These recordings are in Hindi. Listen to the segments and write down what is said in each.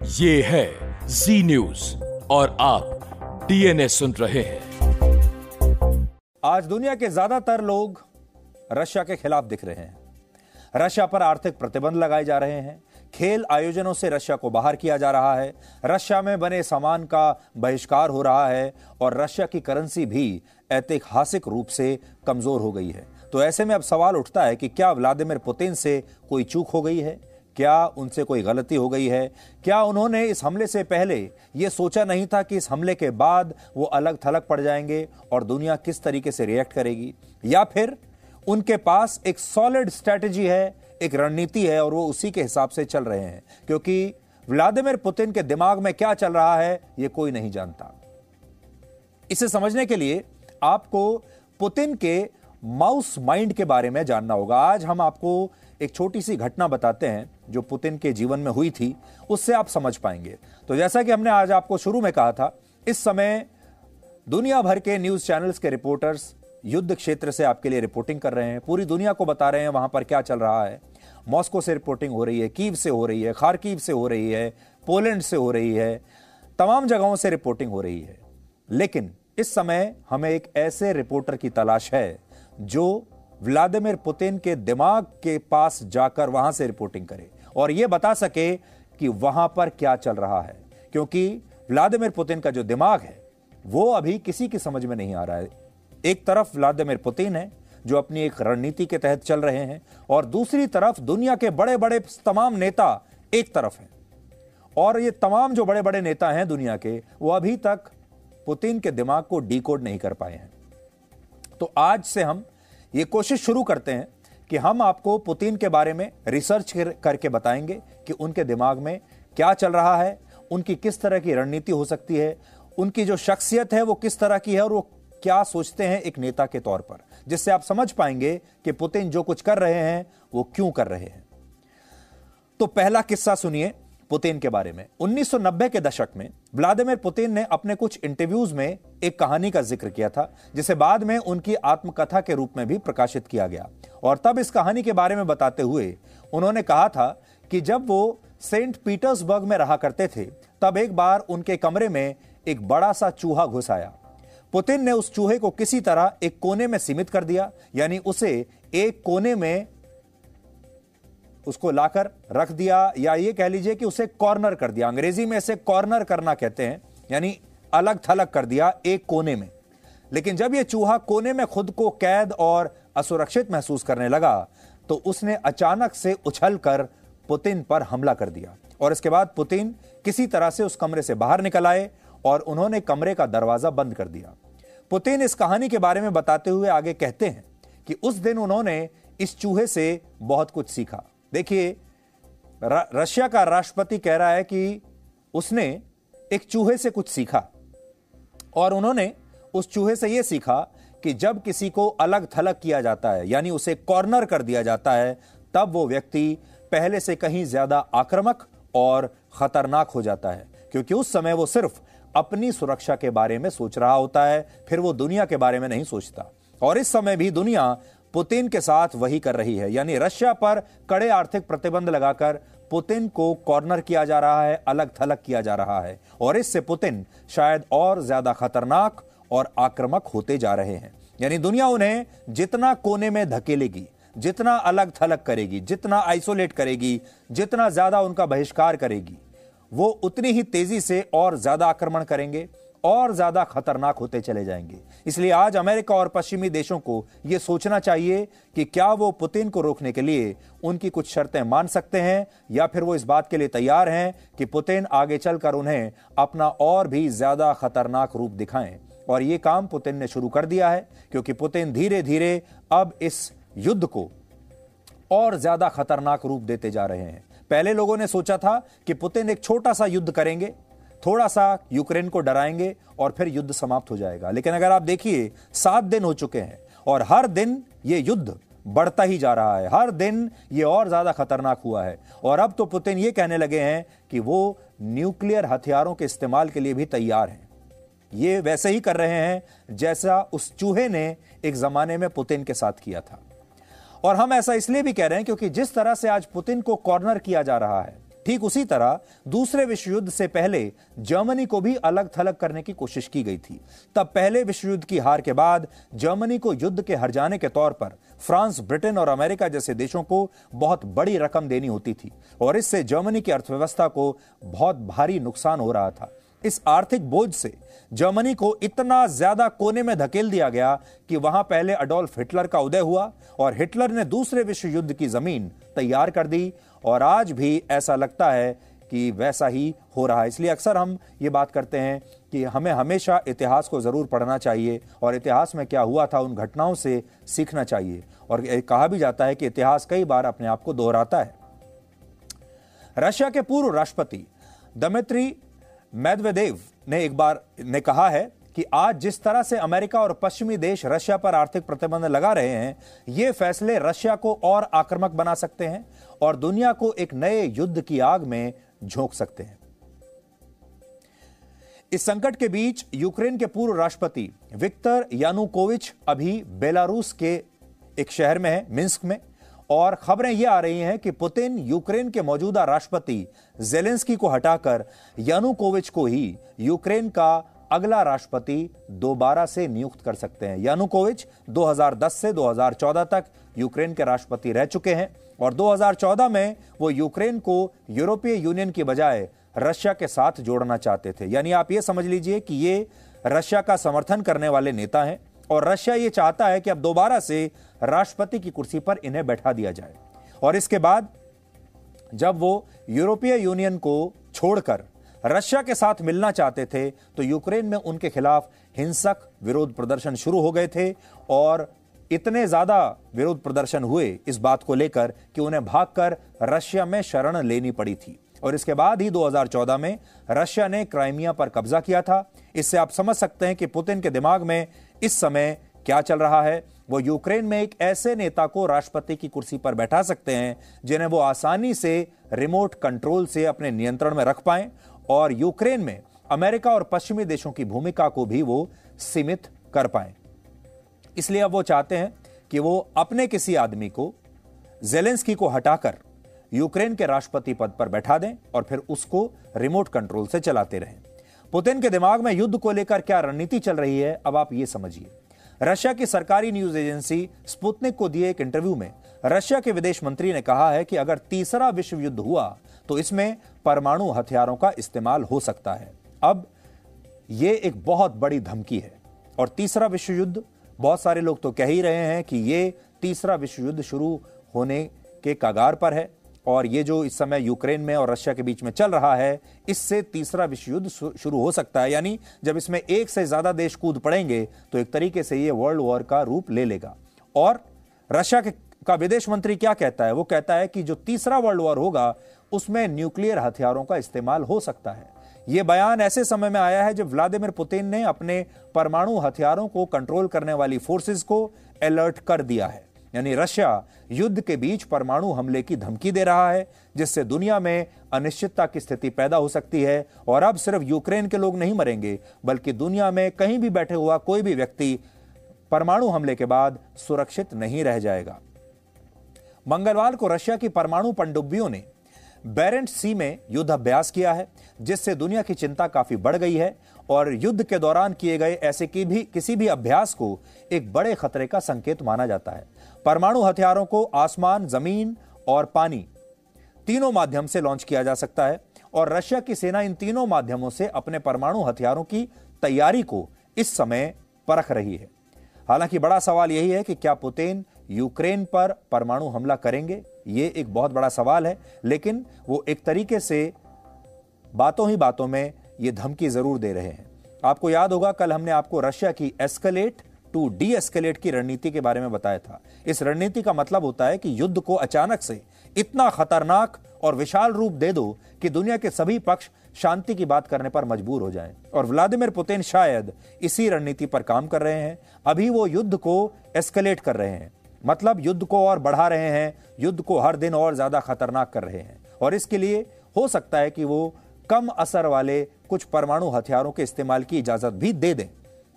ये है जी न्यूज़ और आप डीएनए सुन रहे हैं। आज दुनिया के ज़्यादातर लोग रशिया के खिलाफ दिख रहे हैं। रशिया पर आर्थिक प्रतिबंध लगाए जा रहे हैं। खेल आयोजनों से रशिया को बाहर किया जा रहा है। रशिया में बने सामान का बहिष्कार हो रहा है और रशिया की करेंसी भी ऐतिहासिक रूप से कमज़ोर हो गई है। तो ऐसे में अब सवाल उठता है कि क्या व्लादिमीर पुतिन से कोई चूक हो गई है? क्या उनसे कोई गलती हो गई है? क्या उन्होंने इस हमले से पहले यह सोचा नहीं था कि इस हमले के बाद वो अलग थलग पड़ जाएँगे और दुनिया किस तरीके से रिएक्ट करेगी? या फिर उनके पास एक सॉलिड स्ट्रेटेजी है, एक रणनीति है और वो उसी के हिसाब से चल रहे हैं? क्योंकि व्लादिमीर पुतिन के दिमाग में क्या चल रहा है, ये कोई नहीं जानता। इसे समझने के लिए आपको पुतिन के माउस माइंड के बारे में जानना होगा। आज हम आपको एक छोटी सी घटना बताते हैं जो पुतिन के जीवन में हुई थी, उससे आप समझ पाएँगे। तो जैसा कि हमने आज आपको शुरू में कहा था, इस समय दुनिया भर के न्यूज़ चैनल्स के रिपोर्टर्स युद्ध क्षेत्र से आपके लिए रिपोर्टिंग कर रहे हैं। पूरी दुनिया को बता रहे हैं वहाँ पर क्या चल रहा है। मॉस्को से रिपोर्टिंग हो रही है, कीव से हो रही है, खारकीव से हो रही है, पोलैंड से हो रही है, तमाम जगहों से रिपोर्टिंग हो रही है। लेकिन इस समय हमें एक ऐसे रिपोर्टर की तलाश है जो व्लादिमीर पुतिन के दिमाग के पास जाकर वहाँ से रिपोर्टिंग करे और यह बता सके कि वहाँ पर क्या चल रहा है, क्योंकि व्लादिमीर पुतिन का जो दिमाग है, वो अभी किसी की समझ में नहीं आ रहा है। एक तरफ़ व्लादिमीर पुतिन है, जो अपनी एक रणनीति के तहत चल रहे हैं, और दूसरी तरफ़ दुनिया के बड़े बड़े तमाम नेता एक तरफ़ हैं। और ये तमाम जो बड़े बड़े नेता हैं दुनिया के, वो अभी तक पुतिन के दिमाग को डीकोड नहीं कर पाए हैं। तो आज से हम ये कोशिश शुरू करते हैं कि हम आपको पुतिन के बारे में रिसर्च करके बताएँगे कि उनके दिमाग में क्या चल रहा है, उनकी किस तरह की रणनीति हो सकती है, उनकी जो शख्सियत है वो किस तरह की है और वो क्या सोचते हैं एक नेता के तौर पर। जिससे आप समझ पाएँगे कि पुतिन जो कुछ कर रहे हैं, वो क्यों कर रहे हैं। तो पहला किस्सा सुनिए। पुतिन के बारे में। 1990 के दशक में व्लादिमीर पुतिन ने अपने कुछ इंटरव्यूज़ में एक कहानी का ज़िक्र किया था, जिसे बाद में उनकी आत्मकथा के रूप में भी प्रकाशित किया गया। और तब इस कहानी के बारे में बताते हुए उन्होंने कहा था कि जब वो सेंट पीटर्सबर्ग में रहा करते थे, तब एक बार उनके कमरे में एक बड़ा सा चूहा घुस आया। पुतिन ने उस चूहे को किसी तरह एक कोने में सीमित कर दिया, यानी उसे एक कोने में उसको लाकर रख दिया या ये कह लीजिए कि उसे कॉर्नर कर दिया। अंग्रेज़ी में इसे कॉर्नर करना कहते हैं, यानी अलग थलग कर दिया एक कोने में। लेकिन जब यह चूहा कोने में खुद को कैद और असुरक्षित महसूस करने लगा तो उसने अचानक से उछलकर पुतिन पर हमला कर दिया। और इसके बाद पुतिन किसी तरह से उस कमरे से बाहर निकल आए और उन्होंने कमरे का दरवाज़ा बंद कर दिया। पुतिन इस कहानी के बारे में बताते हुए आगे कहते हैं कि उस दिन उन्होंने इस चूहे से बहुत कुछ सीखा। देखिए रशिया का राष्ट्रपति कह रहा है कि उसने एक चूहे से कुछ सीखा और उन्होंने उस चूहे से यह सीखा कि जब किसी को अलग थलग किया जाता है, यानी उसे कॉर्नर कर दिया जाता है, तब वो व्यक्ति पहले से कहीं ज़्यादा आक्रामक और खतरनाक हो जाता है। क्योंकि उस समय वो सिर्फ़ अपनी सुरक्षा के बारे में सोच रहा होता है, फिर वो दुनिया के बारे में नहीं सोचता। और इस समय भी दुनिया पुतिन के साथ वही कर रही है। यानी रशिया पर कड़े आर्थिक प्रतिबंध लगाकर पुतिन को कॉर्नर किया जा रहा है, अलग थलग किया जा रहा है। और इससे पुतिन शायद और ज़्यादा खतरनाक और आक्रामक होते जा रहे हैं। यानी दुनिया उन्हें जितना कोने में धकेलेगी, जितना अलग थलग करेगी, जितना आइसोलेट करेगी, जितना ज़्यादा उनका बहिष्कार करेगी, वो उतनी ही तेज़ी से और ज़्यादा आक्रमण करेंगे। और ज़्यादा खतरनाक होते चले जाएँगे। इसलिए आज अमेरिका और पश्चिमी देशों को यह सोचना चाहिए कि क्या वो पुतिन को रोकने के लिए उनकी कुछ शर्तें मान सकते हैं या फिर वो इस बात के लिए तैयार हैं कि पुतिन आगे चलकर उन्हें अपना और भी ज़्यादा खतरनाक रूप दिखाएँ। और ये काम पुतिन ने शुरू कर दिया है, क्योंकि पुतिन धीरे धीरे अब इस युद्ध को और ज़्यादा खतरनाक रूप देते जा रहे हैं। पहले लोगों ने सोचा था कि पुतिन एक छोटा सा युद्ध करेंगे थोड़ा सा यूक्रेन को डराएँगे और फिर युद्ध समाप्त हो जाएगा। लेकिन अगर आप देखिए, सात दिन हो चुके हैं और हर दिन ये युद्ध बढ़ता ही जा रहा है। हर दिन ये और ज़्यादा खतरनाक हुआ है। और अब तो पुतिन ये कहने लगे हैं कि वो न्यूक्लियर हथियारों के इस्तेमाल के लिए भी तैयार हैं। ये वैसे ही कर रहे हैं जैसा उस चूहे ने एक जमाने में पुतिन के साथ किया था। और हम ऐसा इसलिए भी कह रहे हैं क्योंकि जिस तरह से आज पुतिन को कॉर्नर किया जा रहा है ठीक उसी तरह दूसरे विश्व युद्ध से पहले जर्मनी को भी अलग थलग करने की कोशिश की गई थी। तब पहले विश्व युद्ध की हार के बाद जर्मनी को युद्ध के हर जाने के तौर पर फ्रांस, ब्रिटेन और अमेरिका जैसे देशों को बहुत बड़ी रकम देनी होती थी और इससे जर्मनी की अर्थव्यवस्था को बहुत भारी नुकसान हो रहा था। इस आर्थिक बोझ से जर्मनी को इतना ज़्यादा कोने में धकेल दिया गया कि वहाँ पहले अडोल्फ हिटलर का उदय हुआ और हिटलर ने दूसरे विश्व युद्ध की ज़मीन तैयार कर दी। और आज भी ऐसा लगता है कि वैसा ही हो रहा है। इसलिए अक्सर हम ये बात करते हैं कि हमें हमेशा इतिहास को ज़रूर पढ़ना चाहिए और इतिहास में क्या हुआ था उन घटनाओं से सीखना चाहिए। और कहा भी जाता है कि इतिहास कई बार अपने आप को दोहराता है। रशिया के पूर्व राष्ट्रपति दमित्री मैदवेदेव ने एक बार, ने कहा है कि आज जिस तरह से अमेरिका और पश्चिमी देश रशिया पर आर्थिक प्रतिबंध लगा रहे हैं, ये फैसले रशिया को और आक्रामक बना सकते हैं और दुनिया को एक नए युद्ध की आग में झोंक सकते हैं। इस संकट के बीच यूक्रेन के पूर्व राष्ट्रपति विक्टर यानुकोविच अभी बेलारूस के एक शहर में है, मिंस्क में। और खबरें यह आ रही हैं कि पुतिन यूक्रेन के मौजूदा राष्ट्रपति जेलेंस्की को हटाकर यानुकोविच को ही यूक्रेन का अगला राष्ट्रपति दोबारा से नियुक्त कर सकते हैं। यानुकोविच 2010 से 2014 तक यूक्रेन के राष्ट्रपति रह चुके हैं और 2014 में वो यूक्रेन को यूरोपीय यूनियन की बजाय रशिया के साथ जोड़ना चाहते थे। यानी आप ये समझ लीजिए कि ये रशिया का समर्थन करने वाले नेता हैं। और रशिया ये चाहता है कि अब दोबारा से राष्ट्रपति की कुर्सी पर इन्हें बैठा दिया जाए। और इसके बाद जब वो यूरोपीय यूनियन को छोड़कर रशिया के साथ मिलना चाहते थे तो यूक्रेन में उनके खिलाफ हिंसक विरोध प्रदर्शन शुरू हो गए थे और इतने ज़्यादा विरोध प्रदर्शन हुए इस बात को लेकर कि उन्हें भागकर रशिया में शरण लेनी पड़ी थी। और इसके बाद ही 2014 में रशिया ने क्राइमिया पर कब्जा किया था। इससे आप समझ सकते हैं कि पुतिन के दिमाग में इस समय क्या चल रहा है। वो यूक्रेन में एक ऐसे नेता को राष्ट्रपति की कुर्सी पर बैठा सकते हैं, जिन्हें वो आसानी से रिमोट कंट्रोल से अपने नियंत्रण में रख पाए और यूक्रेन में अमेरिका और पश्चिमी देशों की भूमिका को भी वो सीमित कर पाए। इसलिए अब वो चाहते हैं कि वो अपने किसी आदमी को, जेलेंस्की को हटाकर यूक्रेन के राष्ट्रपति पद पर बैठा दें और फिर उसको रिमोट कंट्रोल से चलाते रहें। पुतिन के दिमाग में युद्ध को लेकर क्या रणनीति चल रही है, अब आप ये समझिए। रशिया की सरकारी न्यूज़ एजेंसी स्पुतनिक को दिए एक इंटरव्यू में, रशिया के विदेश मंत्री ने कहा है कि अगर तीसरा विश्व युद्ध हुआ तो इसमें परमाणु हथियारों का इस्तेमाल हो सकता है। अब यह एक बहुत बड़ी धमकी है और तीसरा विश्व युद्ध, बहुत सारे लोग तो कह ही रहे हैं कि यह तीसरा विश्व युद्ध शुरू होने के कगार पर है। और ये जो इस समय यूक्रेन में और रशिया के बीच में चल रहा है, इससे तीसरा विश्व युद्ध शुरू हो सकता है। यानी जब इसमें एक से ज़्यादा देश कूद पड़ेंगे तो एक तरीके से ये वर्ल्ड वॉर का रूप ले लेगा। और रशिया के, का विदेश मंत्री क्या कहता है? वो कहता है कि जो तीसरा वर्ल्ड वॉर होगा, उसमें न्यूक्लियर हथियारों का इस्तेमाल हो सकता है। यह बयान ऐसे समय में आया है जब व्लादिमीर पुतिन ने अपने परमाणु हथियारों को कंट्रोल करने वाली फोर्सेस को अलर्ट कर दिया है। यानी रशिया युद्ध के बीच परमाणु हमले की धमकी दे रहा है, जिससे दुनिया में अनिश्चितता की स्थिति पैदा हो सकती है। और अब सिर्फ़ यूक्रेन के लोग नहीं मरेंगे, बल्कि दुनिया में कहीं भी बैठे हुआ कोई भी व्यक्ति परमाणु हमले के बाद सुरक्षित नहीं रह जाएगा। मंगलवार को रशिया की परमाणु पनडुब्बियों ने बैरेंट सी में युद्ध अभ्यास किया है, जिससे दुनिया की चिंता काफ़ी बढ़ गई है, और युद्ध के दौरान किए गए ऐसे की भी, किसी भी अभ्यास को एक बड़े खतरे का संकेत माना जाता है। परमाणु हथियारों को आसमान, ज़मीन और पानी तीनों माध्यम से लॉन्च किया जा सकता है और रशिया की सेना इन तीनों माध्यमों से अपने परमाणु हथियारों की तैयारी को इस समय परख रही है। हालाँकि बड़ा सवाल यही है कि क्या पुतिन यूक्रेन पर परमाणु हमला करेंगे? यह एक बहुत बड़ा सवाल है, लेकिन वो एक तरीके से बातों ही बातों में ये धमकी ज़रूर दे रहे हैं। आपको याद होगा, कल हमने आपको रशिया की एस्केलेट टू डी एस्केलेट की रणनीति के बारे में बताया था। इस रणनीति का मतलब होता है कि युद्ध को अचानक से इतना खतरनाक और विशाल रूप दे दो कि दुनिया के सभी पक्ष शांति की बात करने पर मजबूर हो जाएँ। और व्लादिमीर पुतिन शायद इसी रणनीति पर काम कर रहे हैं। अभी वो युद्ध को एस्केलेट कर रहे हैं। मतलब युद्ध को और बढ़ा रहे हैं, युद्ध को हर दिन और ज़्यादा खतरनाक कर रहे हैं। और इसके लिए हो सकता है कि वो कम असर वाले कुछ परमाणु हथियारों के इस्तेमाल की इजाज़त भी दे दें।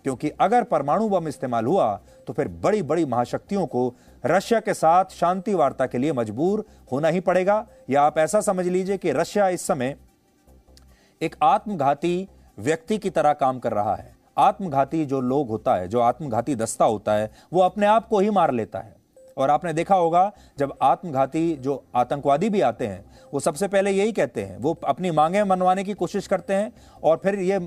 क्योंकि अगर परमाणु बम इस्तेमाल हुआ तो फिर बड़ी बड़ी महाशक्तियों को रशिया के साथ शांति वार्ता के लिए मजबूर होना ही पड़ेगा। या आप ऐसा समझ लीजिए कि रशिया इस समय एक आत्मघाती व्यक्ति की तरह काम कर रहा है। आत्मघाती जो लोग होता है, जो आत्मघाती दस्ता होता है, वो अपने आप को ही मार लेता है। और आपने देखा होगा, जब आत्मघाती जो आतंकवादी भी आते हैं, वो सबसे पहले यही कहते हैं, वो अपनी मांगे मनवाने की कोशिश करते हैं और फिर ये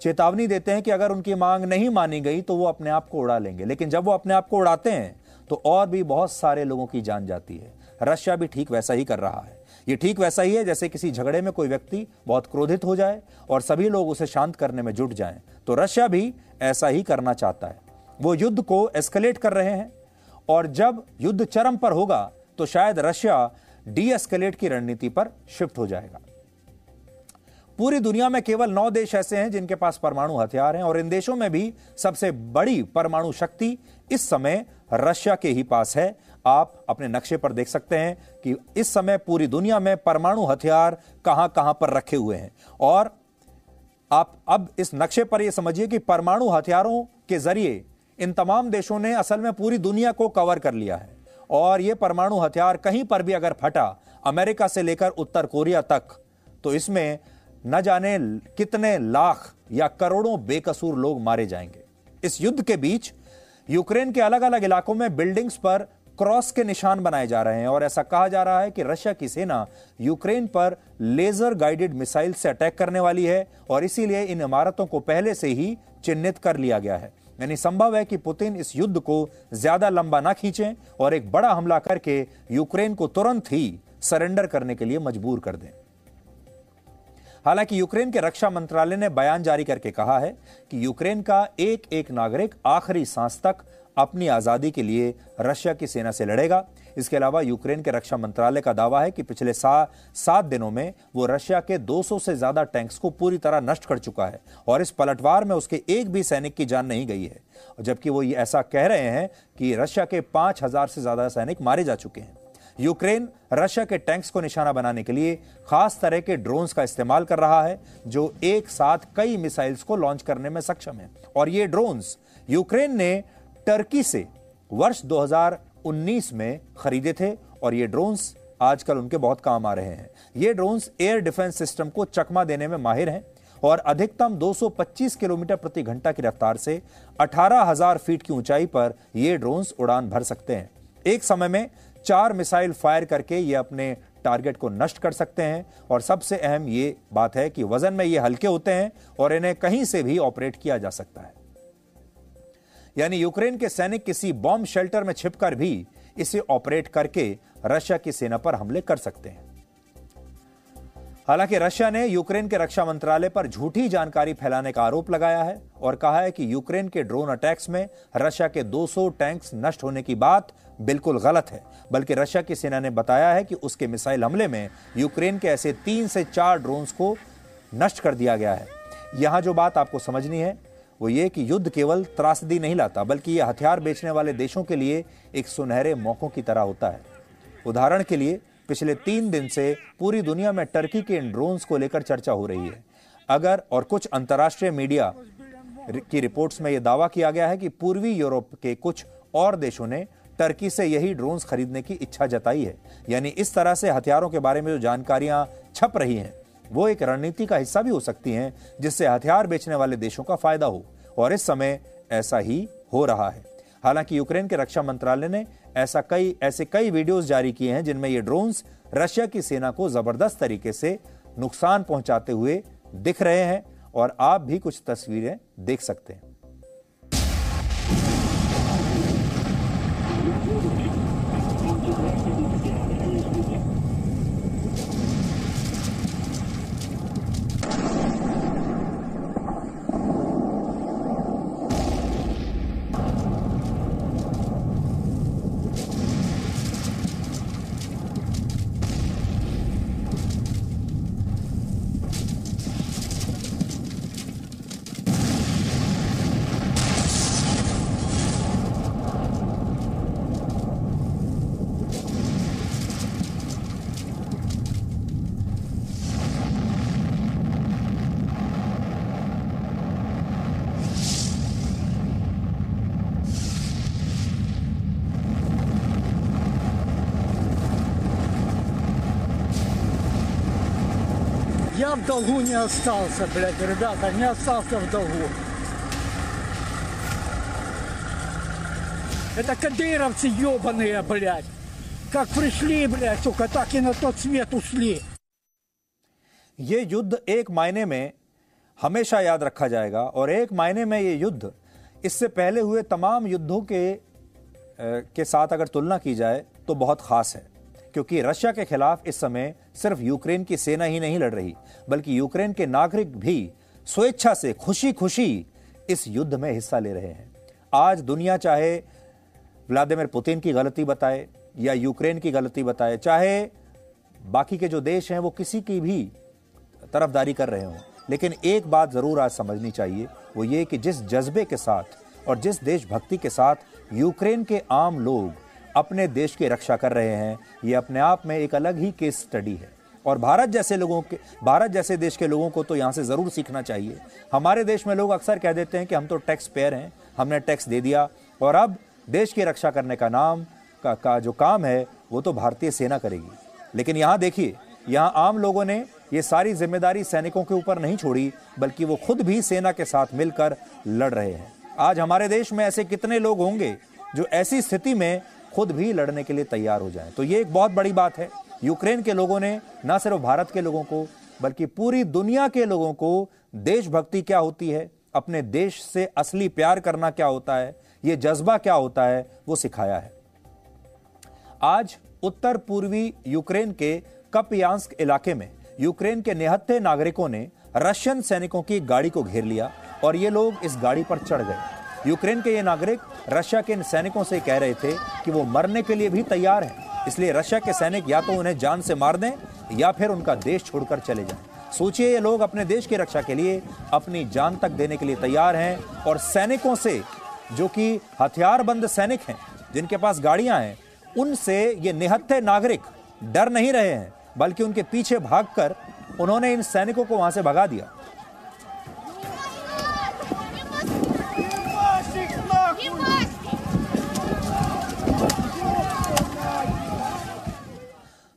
चेतावनी देते हैं कि अगर उनकी मांग नहीं मानी गई तो वो अपने आप को उड़ा लेंगे। लेकिन जब वो अपने आप को उड़ाते हैं तो और भी बहुत सारे लोगों की जान जाती है। रशिया भी ठीक वैसा ही कर रहा है। ये ठीक वैसा ही है जैसे किसी झगड़े में कोई व्यक्ति बहुत क्रोधित हो जाए और सभी लोग उसे शांत करने में जुट जाएँ। तो रशिया भी ऐसा ही करना चाहता है। वो युद्ध को एस्केलेट कर रहे हैं और जब युद्ध चरम पर होगा तो शायद रशिया डी एस्केलेट की रणनीति पर शिफ्ट हो जाएगा। पूरी दुनिया में केवल नौ देश ऐसे हैं जिनके पास परमाणु हथियार हैं और इन देशों में भी सबसे बड़ी परमाणु शक्ति इस समय रशिया के ही पास है। आप अपने नक्शे पर देख सकते हैं कि इस समय पूरी दुनिया में परमाणु हथियार कहाँ कहाँ पर रखे हुए हैं। और आप अब इस नक्शे पर यह समझिए कि परमाणु हथियारों के ज़रिए इन तमाम देशों ने असल में पूरी दुनिया को कवर कर लिया है। और यह परमाणु हथियार कहीं पर भी अगर फटा अमेरिका से लेकर उत्तर कोरिया तक तो इसमें न जाने कितने लाख या करोड़ों बेकसूर लोग मारे जाएँगे। इस युद्ध के बीच, यूक्रेन के अलग अलग इलाकों में बिल्डिंग्स पर क्रॉस के निशान बनाए जा रहे हैं और ऐसा कहा जा रहा है कि रशिया की सेना यूक्रेन पर लेजर गाइडेड मिसाइल से अटैक करने वाली है और इसीलिए इन इमारतों को पहले से ही चिन्हित कर लिया गया है। यानी संभव है कि पुतिन इस युद्ध को ज़्यादा लंबा ना खींचें और एक बड़ा हमला करके यूक्रेन को तुरंत ही सरेंडर करने के लिए मजबूर कर दें। हालाँकि यूक्रेन के रक्षा मंत्रालय ने बयान जारी करके कहा है कि यूक्रेन का एक एक नागरिक आखिरी सांस तक अपनी आज़ादी के लिए रशिया की सेना से लड़ेगा। इसके अलावा यूक्रेन के रक्षा मंत्रालय का दावा है कि पिछले सा, सात दिनों में वो रशिया के 200 से ज़्यादा टैंक्स को पूरी तरह नष्ट कर चुका है और इस पलटवार में उसके एक भी सैनिक की जान नहीं गई है जबकि वो ये ऐसा कह रहे हैं कि रशिया के पाँच हज़ार से ज़्यादा सैनिक मारे जा चुके हैं। यूक्रेन रशिया के टैंक्स को निशाना बनाने के लिए खास तरह के ड्रोन्स का इस्तेमाल कर रहा है जो एक साथ कई मिसाइल्स को लॉन्च करने में सक्षम है। और ये ड्रोन्स यूक्रेन ने टर्की से वर्ष 2019 में खरीदे थे और ये ड्रोन्स आजकल उनके बहुत काम आ रहे हैं। ये ड्रोन्स एयर डिफेंस सिस्टम को चकमा देने में माहिर हैं और अधिकतम 225 किलोमीटर प्रति घंटा की रफ्तार से 18,000 फीट की ऊंचाई पर ये ड्रोन्स उड़ान भर सकते हैं। एक समय में चार मिसाइल फायर करके ये अपने टारगेट को नष्ट कर सकते हैं। और सबसे अहम ये बात है कि वज़न में ये हल्के होते हैं और इन्हें कहीं से भी ऑपरेट किया जा सकता है। यानी यूक्रेन के सैनिक किसी बॉम्ब शेल्टर में छिपकर भी इसे ऑपरेट करके रशिया की सेना पर हमले कर सकते हैं। हालाँकि रशिया ने यूक्रेन के रक्षा मंत्रालय पर झूठी जानकारी फैलाने का आरोप लगाया है और कहा है कि यूक्रेन के ड्रोन अटैक्स में रशिया के 200 टैंक्स नष्ट होने की बात बिल्कुल गलत है, बल्कि रशिया की सेना ने बताया है कि उसके मिसाइल हमले में यूक्रेन के ऐसे तीन से चार ड्रोन्स को नष्ट कर दिया गया है। यहाँ जो बात आपको समझनी है, वो ये कि युद्ध केवल त्रासदी नहीं लाता, बल्कि ये हथियार बेचने वाले देशों के लिए एक सुनहरे मौकों की तरह होता है। उदाहरण के लिए पिछले तीन दिन से पूरी दुनिया में टर्की के इन ड्रोन्स को लेकर चर्चा हो रही है। अगर और कुछ अंतर्राष्ट्रीय मीडिया की रिपोर्ट्स में यह दावा किया गया है कि पूर्वी यूरोप के कुछ और देशों ने टर्की से यही ड्रोन्स खरीदने की इच्छा जताई है। यानी इस तरह से हथियारों के बारे में जो जानकारियाँ छप रही हैं, वो एक रणनीति का हिस्सा भी हो सकती हैं, जिससे हथियार बेचने वाले देशों का फ़ायदा हो। और इस समय ऐसा ही हो रहा है। हालाँकि यूक्रेन के रक्षा मंत्रालय ने ऐसा कई, ऐसे कई वीडियोस जारी किए हैं जिनमें ये ड्रोन्स रशिया की सेना को ज़बरदस्त तरीके से नुकसान पहुंचाते हुए दिख रहे हैं और आप भी कुछ तस्वीरें देख सकते हैं। Я в долгу не остался, блядь, ребята, не остался в долгу. Это кадыровцы ебаные, блядь. Как пришли, блядь, сука, так и на тот свет ушли. ये युद्ध एक मायने में हमेशा याद रखा जाएगा और एक मायने में ये युद्ध इससे पहले हुए तमाम युद्धों के के साथ अगर तुलना की जाए तो बहुत खास है क्योंकि रशिया के खिलाफ इस समय सिर्फ़ यूक्रेन की सेना ही नहीं लड़ रही, बल्कि यूक्रेन के नागरिक भी स्वेच्छा से खुशी खुशी इस युद्ध में हिस्सा ले रहे हैं। आज दुनिया चाहे व्लादिमिर पुतिन की गलती बताए या यूक्रेन की गलती बताए, चाहे बाकी के जो देश हैं वो किसी की भी तरफदारी कर रहे हों, लेकिन एक बात ज़रूर आज समझनी चाहिए, वो ये कि जिस जज्बे के साथ और जिस देशभक्ति के साथ यूक्रेन के आम लोग अपने देश की रक्षा कर रहे हैं। ये अपने आप में एक अलग ही केस स्टडी है। और भारत जैसे लोगों के भारत जैसे देश के लोगों को तो यहाँ से ज़रूर सीखना चाहिए। हमारे देश में लोग अक्सर कह देते हैं कि हम तो टैक्स पेयर हैं हमने टैक्स दे दिया। और अब देश की रक्षा करने का नाम का, का जो काम है वो तो भारतीय सेना करेगी। लेकिन यहाँ देखिए यहाँ आम लोगों ने ये सारी ज़िम्मेदारी सैनिकों के ऊपर नहीं छोड़ी बल्कि वो खुद भी सेना के साथ मिलकर लड़ रहे हैं। आज हमारे देश में ऐसे कितने लोग होंगे जो ऐसी स्थिति में खुद भी लड़ने के लिए तैयार हो जाएँ। तो ये एक बहुत बड़ी बात है। यूक्रेन के लोगों ने, न सिर्फ़ भारत के लोगों को, बल्कि पूरी दुनिया के लोगों को, देशभक्ति क्या होती है, अपने देश से असली प्यार करना क्या होता है, ये जज्बा क्या होता है, वो सिखाया है। आज उत्तर पूर्वी यूक्रेन के कपयांस्क इलाके में यूक्रेन के निहत्थे नागरिकों ने रशियन सैनिकों की गाड़ी को घेर लिया और ये लोग इस गाड़ी पर चढ़ गए। यूक्रेन के ये नागरिक रशिया के इन सैनिकों से कह रहे थे कि वो मरने के लिए भी तैयार हैं। इसलिए रशिया के सैनिक या तो उन्हें जान से मार दें या फिर उनका देश छोड़कर चले जाएँ। सोचिए ये लोग अपने देश की रक्षा के लिए अपनी जान तक देने के लिए तैयार हैं और सैनिकों से, जो कि हथियारबंद सैनिक हैं, जिनके पास गाड़ियाँ हैं, उनसे ये निहत्थे नागरिक डर नहीं रहे हैं, बल्कि उनके पीछे भागकर उन्होंने इन सैनिकों को वहाँ से भगा दिया।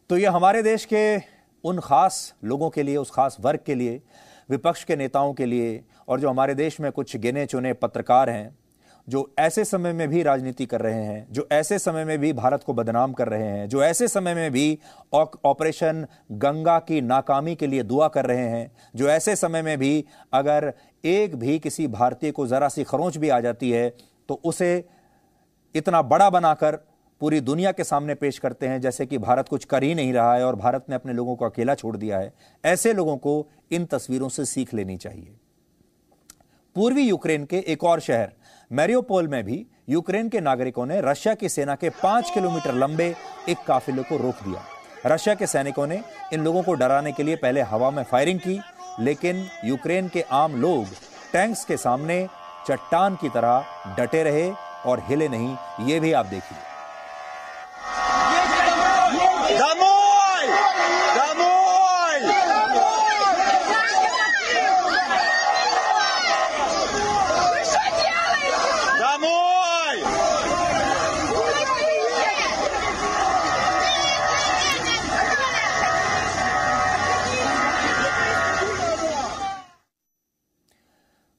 तो ये हमारे देश के उन खास लोगों के लिए, उस खास वर्ग के लिए, विपक्ष के नेताओं के लिए और जो हमारे देश में कुछ गिने चुने पत्रकार हैं, जो ऐसे समय में भी राजनीति कर रहे हैं, जो ऐसे समय में भी भारत को बदनाम कर रहे हैं, जो ऐसे समय में भी ऑपरेशन गंगा की नाकामी के लिए दुआ कर रहे हैं, जो ऐसे समय में भी अगर एक भी किसी भारतीय को जरा सी खरोंच भी आ जाती है तो उसे इतना बड़ा बनाकर पूरी दुनिया के सामने पेश करते हैं, जैसे कि भारत कुछ कर ही नहीं रहा है और भारत ने अपने लोगों को अकेला छोड़ दिया है। ऐसे लोगों को इन तस्वीरों से सीख लेनी चाहिए। पूर्वी यूक्रेन के एक और शहर, मैरियोपोल में भी यूक्रेन के नागरिकों ने रशिया की सेना के पाँच किलोमीटर लंबे एक काफिले को रोक दिया। रशिया के सैनिकों ने इन लोगों को डराने के लिए पहले हवा में फायरिंग की, लेकिन यूक्रेन के आम लोग टैंक्स के सामने चट्टान की तरह डटे रहे और हिले नहीं, ये भी आप देखिए।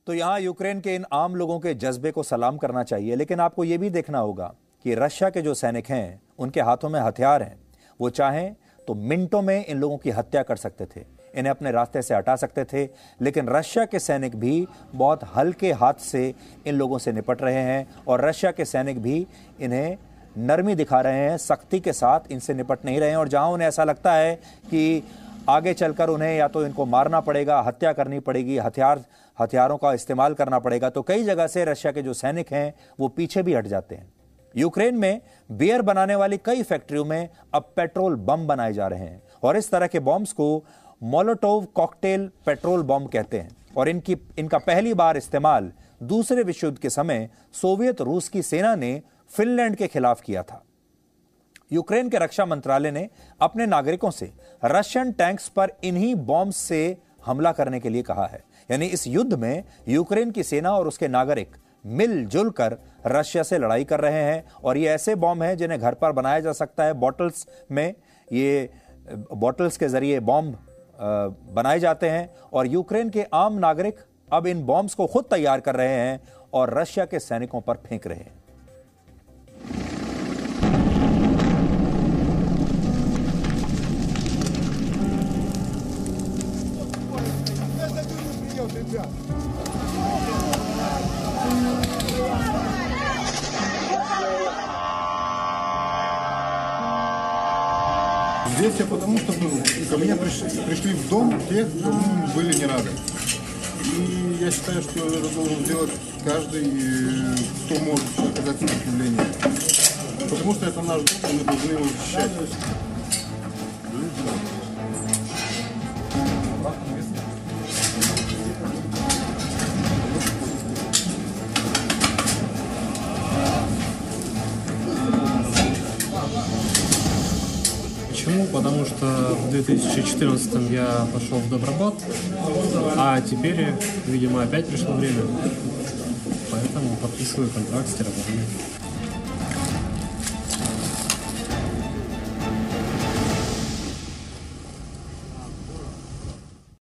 तो यहाँ यूक्रेन के इन आम लोगों के जज्बे को सलाम करना चाहिए, लेकिन आपको यह भी देखना होगा कि रशिया के जो सैनिक हैं, उनके हाथों में हथियार हैं। वो चाहें तो मिनटों में इन लोगों की हत्या कर सकते थे। इन्हें अपने रास्ते से हटा सकते थे, लेकिन रशिया के सैनिक भी बहुत हल्के हाथ से इन लोगों से निपट रहे हैं और रशिया के सैनिक भी इन्हें नरमी दिखा रहे हैं, सख्ती के साथ इनसे निपट नहीं रहे हैं। और जहाँ उन्हें ऐसा लगता है कि आगे चलकर उन्हें या तो इनको मारना पड़ेगा, हत्या करनी पड़ेगी, हथियार, हथियारों का इस्तेमाल करना पड़ेगा तो कई जगह से रशिया के जो सैनिक हैं, वो पीछे भी हट जाते हैं। यूक्रेन में बियर बनाने वाली कई फैक्ट्रियों में अब पेट्रोल बम बनाए जा रहे हैं और इस तरह के बॉम्ब्स को मोलोटोव कॉकटेल पेट्रोल बॉम्ब कहते हैं और इनकी, इनका पहली बार इस्तेमाल दूसरे विश्व युद्ध के समय सोवियत रूस की सेना ने फिनलैंड के खिलाफ किया था। यूक्रेन के रक्षा मंत्रालय ने अपने नागरिकों से रशियन टैंक्स पर इन्हीं बॉम्ब से हमला करने के लिए कहा है। यानी इस युद्ध में यूक्रेन की सेना और उसके नागरिक मिलजुल कर रशिया से लड़ाई कर रहे हैं और ये ऐसे बॉम्ब हैं जिन्हें घर पर बनाया जा सकता है। बॉटल्स में ये, बॉटल्स के ज़रिए बॉम्ब बनाए जाते हैं और यूक्रेन के आम नागरिक अब इन बॉम्ब्स को खुद तैयार कर रहे हैं और रशिया के सैनिकों पर फेंक रहे हैं। Я потому, что был, ко мне пришли, пришли в дом те, кому были не рады. И я считаю, что это должен сделать каждый, э, кто может оказать сопротивление. Потому что это наш дом, и мы должны его защищать. Почему? Потому что в 2014 я пошел в Добробат, а теперь, видимо, опять пришло время. Поэтому подписываю контракт с терапевтом.